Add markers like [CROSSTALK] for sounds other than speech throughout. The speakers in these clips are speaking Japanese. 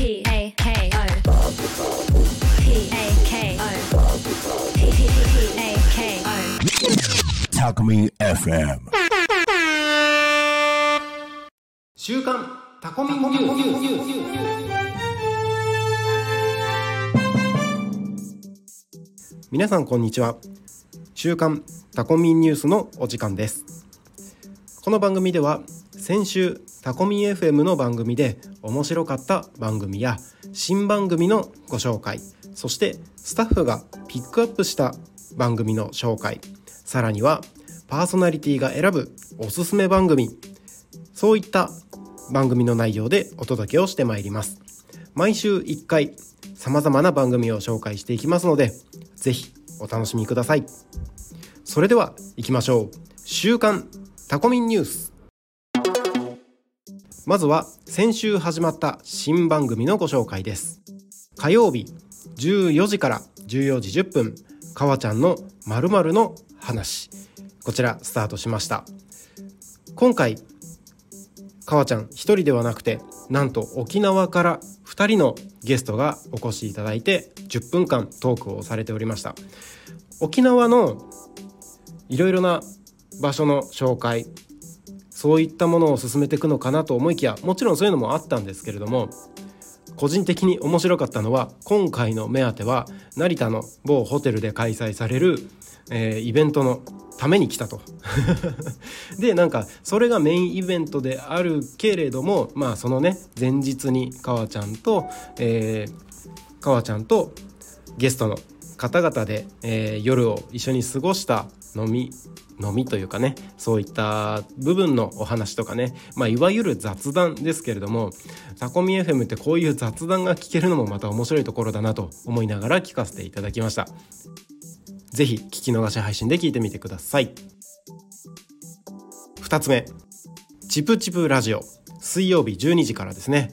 P A K O P A K O P A K O タコミン FM 週刊タコミンニュース。皆さんこんにちは。週刊タコミンニュースのお時間です。この番組では先週タコミン FM の番組で面白かった番組や新番組のご紹介。そしてスタッフがピックアップした番組の紹介。さらにはパーソナリティが選ぶおすすめ番組そういった番組の内容でお届けをしてまいります。毎週1回様々な番組を紹介していきますのでぜひお楽しみください。それでは行きましょう。週刊タコミンニュース。まずは先週始まった新番組のご紹介です。火曜日14時から14時10分かわちゃんの〇〇の話。こちらスタートしました。今回かわちゃん一人ではなくてなんと沖縄から2人のゲストがお越しいただいて10分間トークをされておりました。沖縄のいろいろな場所の紹介そういったものを進めていくのかなと思いきやもちろんそういうのもあったんですけれども個人的に面白かったのは今回の目当ては成田の某ホテルで開催される、えーイベントのために来たと。[LAUGHS] でなんかそれがメインイベントであるけれどもまあそのね前日にかわちゃんと、えー、かわちゃんとゲストの方々で、えー夜を一緒に過ごした飲み飲みというかねそういった部分のお話とかね、まあ、いわゆる雑談ですけれどもタコミ FM ってこういう雑談が聞けるのもまた面白いところだなと思いながら聞かせていただきました。ぜひ聞き逃し配信で聞いてみてください。2つ目チプチプラジオ。水曜日12時からですね。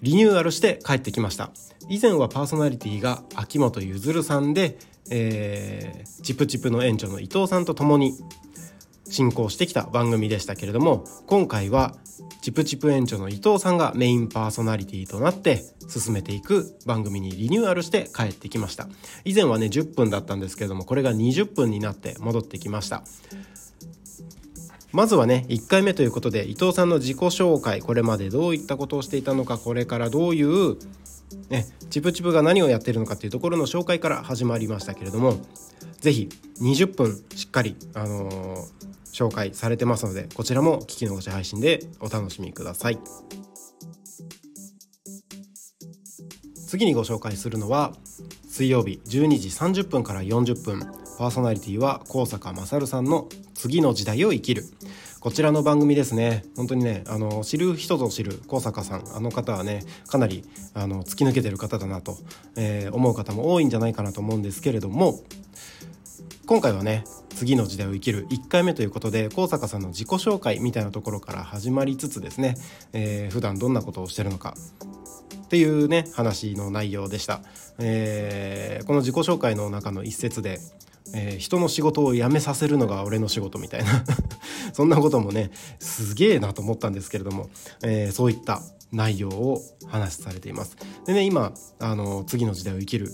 リニューアルして帰ってきました。以前はパーソナリティが秋元ゆずるさんで、えーチプチプの園長の伊藤さんと共に進行してきた番組でしたけれども今回はチプチプ園長の伊藤さんがメインパーソナリティとなって進めていく番組にリニューアルして帰ってきました。以前はね10分だったんですけれどもこれが20分になって戻ってきました。まずはね1回目ということで伊藤さんの自己紹介これまでどういったことをしていたのかこれからどういう、ね、チプチプが何をやってるのかっていうところの紹介から始まりましたけれどもぜひ20分しっかり、あのー紹介されてますのでこちらも聞き逃し配信でお楽しみください。次にご紹介するのは水曜日12時30分から40分パーソナリティは高坂勝さんの次の時代を生きるこちらの番組ですね。本当にねあの知る人ぞ知る高坂さん。あの方はねかなりあの突き抜けてる方だなと、えー思う方も多いんじゃないかなと思うんですけれども今回はね次の時代を生きる1回目ということで高坂さんの自己紹介みたいなところから始まりつつですね、えー普段どんなことをしてるのかっていうね話の内容でした、えーこの自己紹介の中の一節で、えー人の仕事を辞めさせるのが俺の仕事みたいな。[LAUGHS] そんなこともねすげえなと思ったんですけれども、えーそういった内容を話されています。でね今あの次の時代を生きる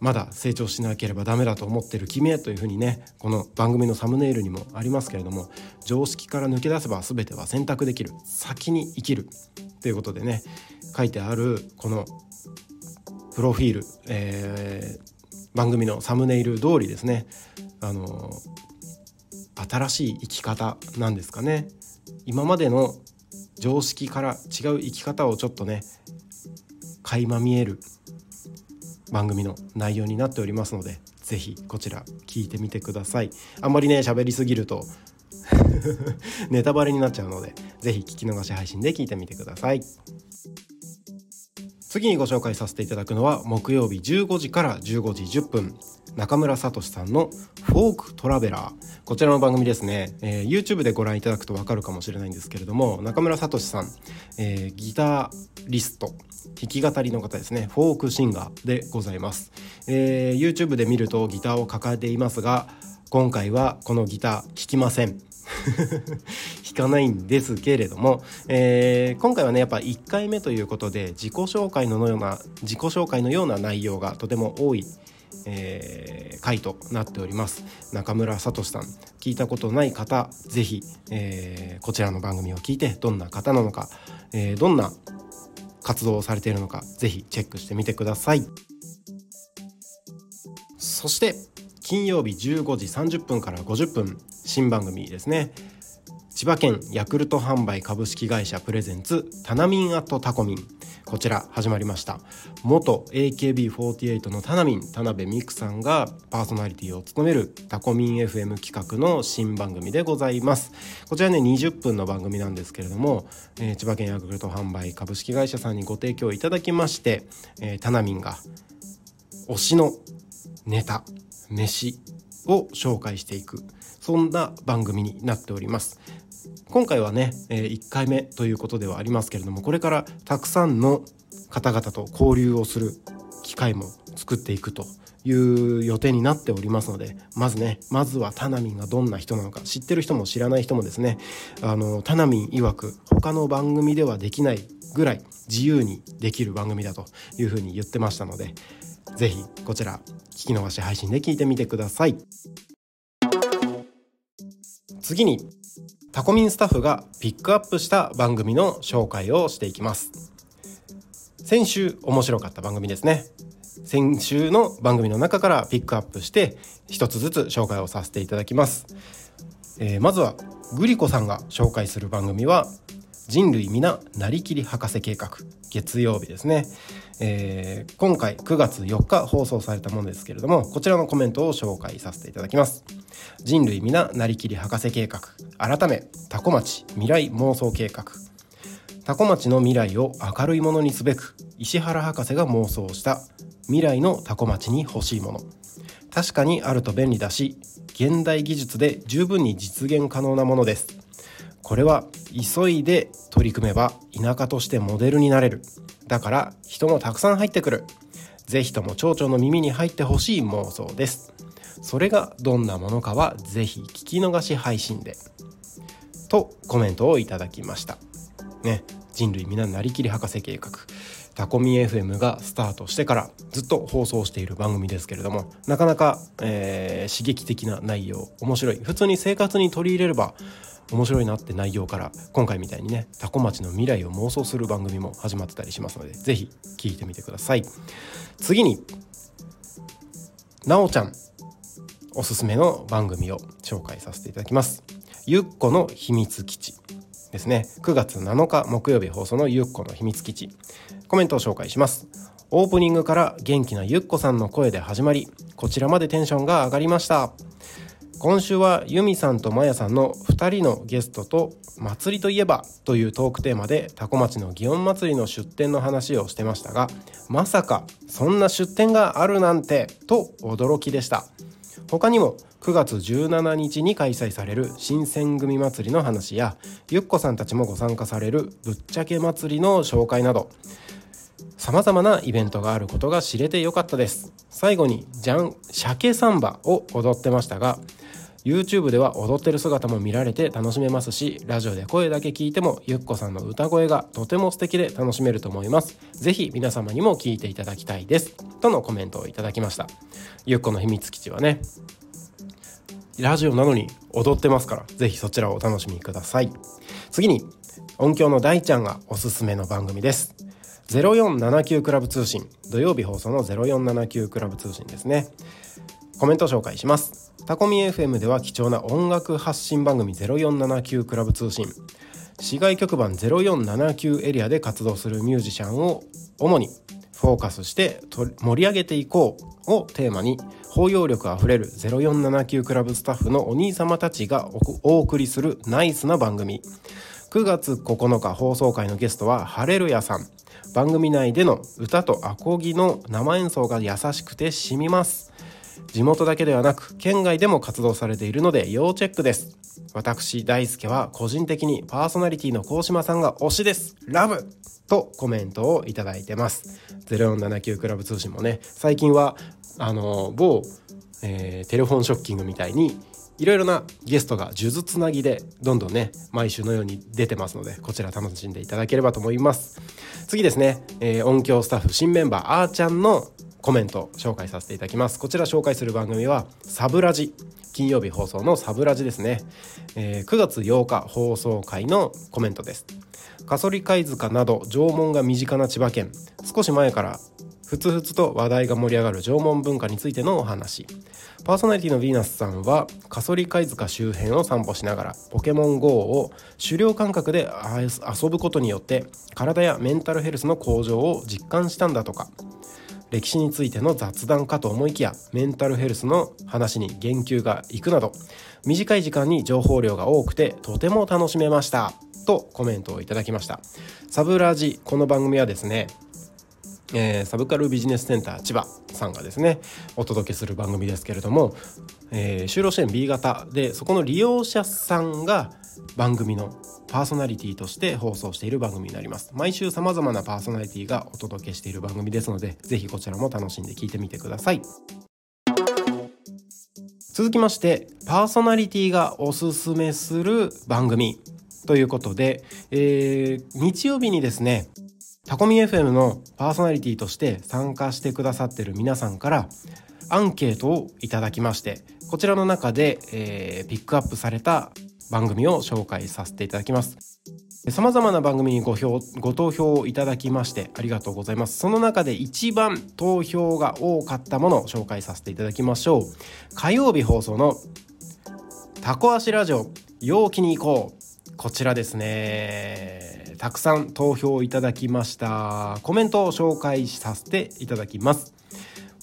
まだ成長しなければダメだと思ってる君へというふうにねこの番組のサムネイルにもありますけれども常識から抜け出せば全ては選択できる。先に生きる。ということでね書いてあるこのプロフィール、えー番組のサムネイル通りですね。あの新しい生き方なんですかね。今までの常識から違う生き方をちょっとね垣間見える番組の内容になっておりますのでぜひこちら聞いてみてください。あんまりね喋りすぎると [LAUGHS] ネタバレになっちゃうのでぜひ聞き逃し配信で聞いてみてください。次にご紹介させていただくのは木曜日15時から15時10分中村聡さんの「フォークトラベラー」こちらの番組ですね、えー YouTube でご覧いただくとわかるかもしれないんですけれども中村聡さん、えーギタリスト弾き語りの方ですね。フォークシンガーでございます、えー YouTube で見るとギターを抱えていますが今回はこのギター弾きません。引かないんですけれども、えー、今回はねやっぱ1回目ということで自己紹介のような自己紹介のような内容がとても多いえー、回となっております。中村聡さん聞いたことない方ぜひ、えー、こちらの番組を聞いてどんな方なのか、えー、どんな活動をされているのかぜひチェックしてみてください。そして金曜日15時30分から50分新番組ですね。千葉県ヤクルト販売株式会社プレゼンツタナミンアットタコミン。こちら始まりました。元 AKB48 のタナミン田辺美久さんがパーソナリティを務めるタコミン FM 企画の新番組でございます。こちらね20分の番組なんですけれども、えー、千葉県ヤクルト販売株式会社さんにご提供いただきまして、えー、タナミンが推しのネタ飯を紹介していくそんな番組になっております今回はね、え1回目ということではありますけれどもこれからたくさんの方々と交流をする機会も作っていくという予定になっておりますのでまずねまずはタナミンがどんな人なのか知ってる人も知らない人もですねあのタナミン曰く他の番組ではできないぐらい自由にできる番組だというふうに言ってましたので是非こちら聞き逃し配信で聞いてみてください。次にタコミンスタッフがピックアップした番組の紹介をしていきます。先週面白かった番組ですね。先週の番組の中からピックアップして一つずつ紹介をさせていただきます、えー、まずはグリコさんが紹介する番組は人類皆なりきり博士計画。月曜日ですね、えー、今回9月4日放送されたものですけれどもこちらのコメントを紹介させていただきます。人類皆なりきり博士計画。改めタコ町未来妄想計画。タコ町の未来を明るいものにすべく石原博士が妄想した未来のタコ町に欲しいもの。確かにあると便利だし現代技術で十分に実現可能なものです。これは急いで取り組めば田舎としてモデルになれる。だから人もたくさん入ってくる。ぜひとも町長の耳に入ってほしい妄想です。それがどんなものかはぜひ聞き逃し配信で。とコメントをいただきました。ね人類皆なりきり博士計画。タコミ FM がスタートしてからずっと放送している番組ですけれどもなかなか、えー、刺激的な内容面白い。普通に生活に取り入れれば面白いなって内容から今回みたいにねタコ町の未来を妄想する番組も始まってたりしますので是非聞いてみてください。次になおちゃんおすすめの番組を紹介させていただきます。ゆっこの秘密基地ですね。9月7日木曜日放送のゆっこの秘密基地。コメントを紹介します。オープニングから元気なゆっこさんの声で始まりこちらまでテンションが上がりました。今週はユミさんとマヤさんの2人のゲストと「祭りといえば」というトークテーマでタコ町の祇園祭りの出店の話をしてましたがまさかそんな出店があるなんてと驚きでした。他にも9月17日に開催される新選組祭りの話やゆっこさんたちもご参加されるぶっちゃけ祭りの紹介など様々なイベントがあることが知れてよかったです。最後にじゃん鮭サンバを踊ってましたが YouTube では踊ってる姿も見られて楽しめますしラジオで声だけ聞いてもゆっこさんの歌声がとても素敵で楽しめると思います。ぜひ皆様にも聞いていただきたいです。とのコメントをいただきました。ゆっこの秘密基地はねラジオなのに踊ってますからぜひそちらをお楽しみください。次に音響の大ちゃんがおすすめの番組です。0479クラブ通信。土曜日放送の0479クラブ通信ですね。コメント紹介します。タコミ FM では貴重な音楽発信番組0479クラブ通信。市外局番0479エリアで活動するミュージシャンを主にフォーカスして盛り上げていこうをテーマに包容力あふれる0479クラブスタッフのお兄様たちがお送りするナイスな番組。9月9日放送回のゲストはハレルヤさん。番組内での歌とアコギの生演奏が優しくて染みます。地元だけではなく県外でも活動されているので要チェックです。私大輔は個人的にパーソナリティの高島さんが推しです。ラブ!とコメントをいただいてます。0479クラブ通信もね最近はあの某、えー、テレフォンショッキングみたいにいろいろなゲストが数珠つなぎでどんどんね毎週のように出てますのでこちら楽しんでいただければと思います。次ですね、えー、音響スタッフ新メンバーあーちゃんのコメント紹介させていただきます。こちら紹介する番組はサブラジ。金曜日放送のサブラジですね、えー、9月8日放送回のコメントです。カソリ貝塚など縄文が身近な千葉県。少し前からふつふつと話題が盛り上がる縄文文化についてのお話。パーソナリティのヴィーナスさんはカソリ貝塚周辺を散歩しながらポケモン GO を狩猟感覚で遊ぶことによって体やメンタルヘルスの向上を実感したんだとか。歴史についての雑談かと思いきやメンタルヘルスの話に言及がいくなど短い時間に情報量が多くてとても楽しめました。とコメントをいただきました。サブラージこの番組はですねえー、サブカルビジネスセンター千葉さんがですねお届けする番組ですけれども、えー、就労支援 B 型でそこの利用者さんが番組のパーソナリティとして放送している番組になります。毎週様々なパーソナリティがお届けしている番組ですのでぜひこちらも楽しんで聞いてみてください。続きましてパーソナリティがおすすめする番組ということで、えー、日曜日にですねタコミ FM のパーソナリティとして参加してくださってる皆さんからアンケートをいただきましてこちらの中で、えー、ピックアップされた番組を紹介させていただきます。様々な番組にご票ご投票をいただきましてありがとうございます。その中で一番投票が多かったものを紹介させていただきましょう。火曜日放送のタコ足ラジオ陽気に行こう。こちらですね。たくさん投票いただきました。コメントを紹介させていただきます。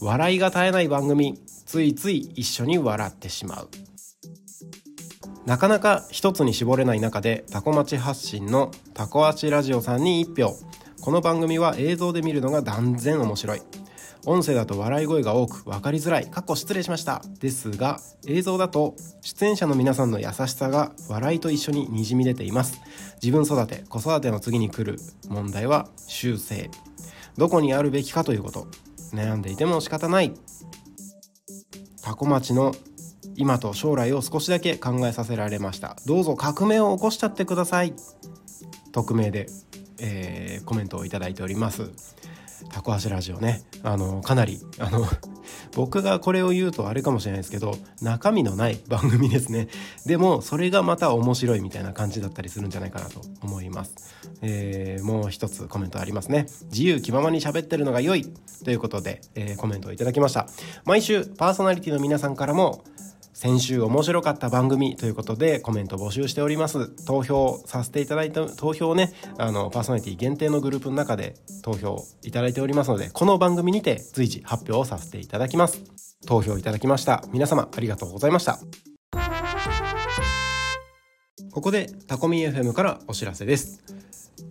笑いが絶えない番組。ついつい一緒に笑ってしまう。なかなか一つに絞れない中でタコ町発信のタコ足ラジオさんに1票。この番組は映像で見るのが断然面白い。音声だと笑い声が多く分かりづらい。過去失礼しました。ですが映像だと出演者の皆さんの優しさが笑いと一緒ににじみ出ています。自分育て子育ての次に来る問題は修正。どこにあるべきかということ。悩んでいても仕方ない。タコ町の今と将来を少しだけ考えさせられました。どうぞ革命を起こしちゃってください。匿名で、えー、コメントをいただいております。タコ足ラジオね。あのかなりあの僕がこれを言うとあれかもしれないですけど中身のない番組ですね。でもそれがまた面白いみたいな感じだったりするんじゃないかなと思います、えー、もう一つコメントありますね。自由気ままに喋ってるのが良いということで、えー、コメントをいただきました。毎週パーソナリティの皆さんからも先週面白かった番組ということでコメント募集しております。投票させていただいた投票をねあのパーソナリティ限定のグループの中で投票いただいておりますのでこの番組にて随時発表をさせていただきます。投票いただきました。皆様ありがとうございました。ここでタコミ FM からお知らせです。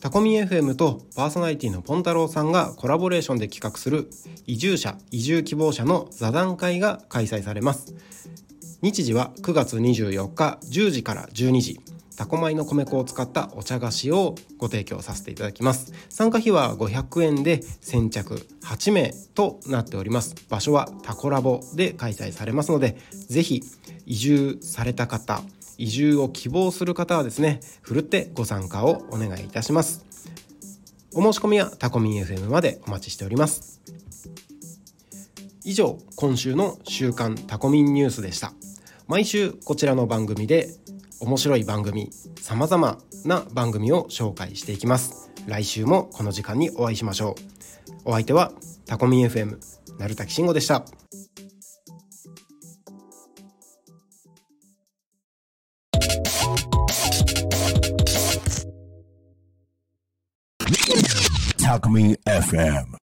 タコミ FM とパーソナリティのポンタロウさんがコラボレーションで企画する移住者移住希望者の座談会が開催されます。日時は9月24日10時から12時。タコ米の米粉を使ったお茶菓子をご提供させていただきます。参加費は500円で先着8名となっております。場所はタコラボで開催されますのでぜひ移住された方移住を希望する方はですねふるってご参加をお願いいたします。お申し込みはタコミン FM までお待ちしております。以上今週の週刊タコミンニュースでした。毎週こちらの番組で面白い番組様々な番組を紹介していきます。来週もこの時間にお会いしましょう。お相手はタコミン FM なるたきしんごでした。タコミン FM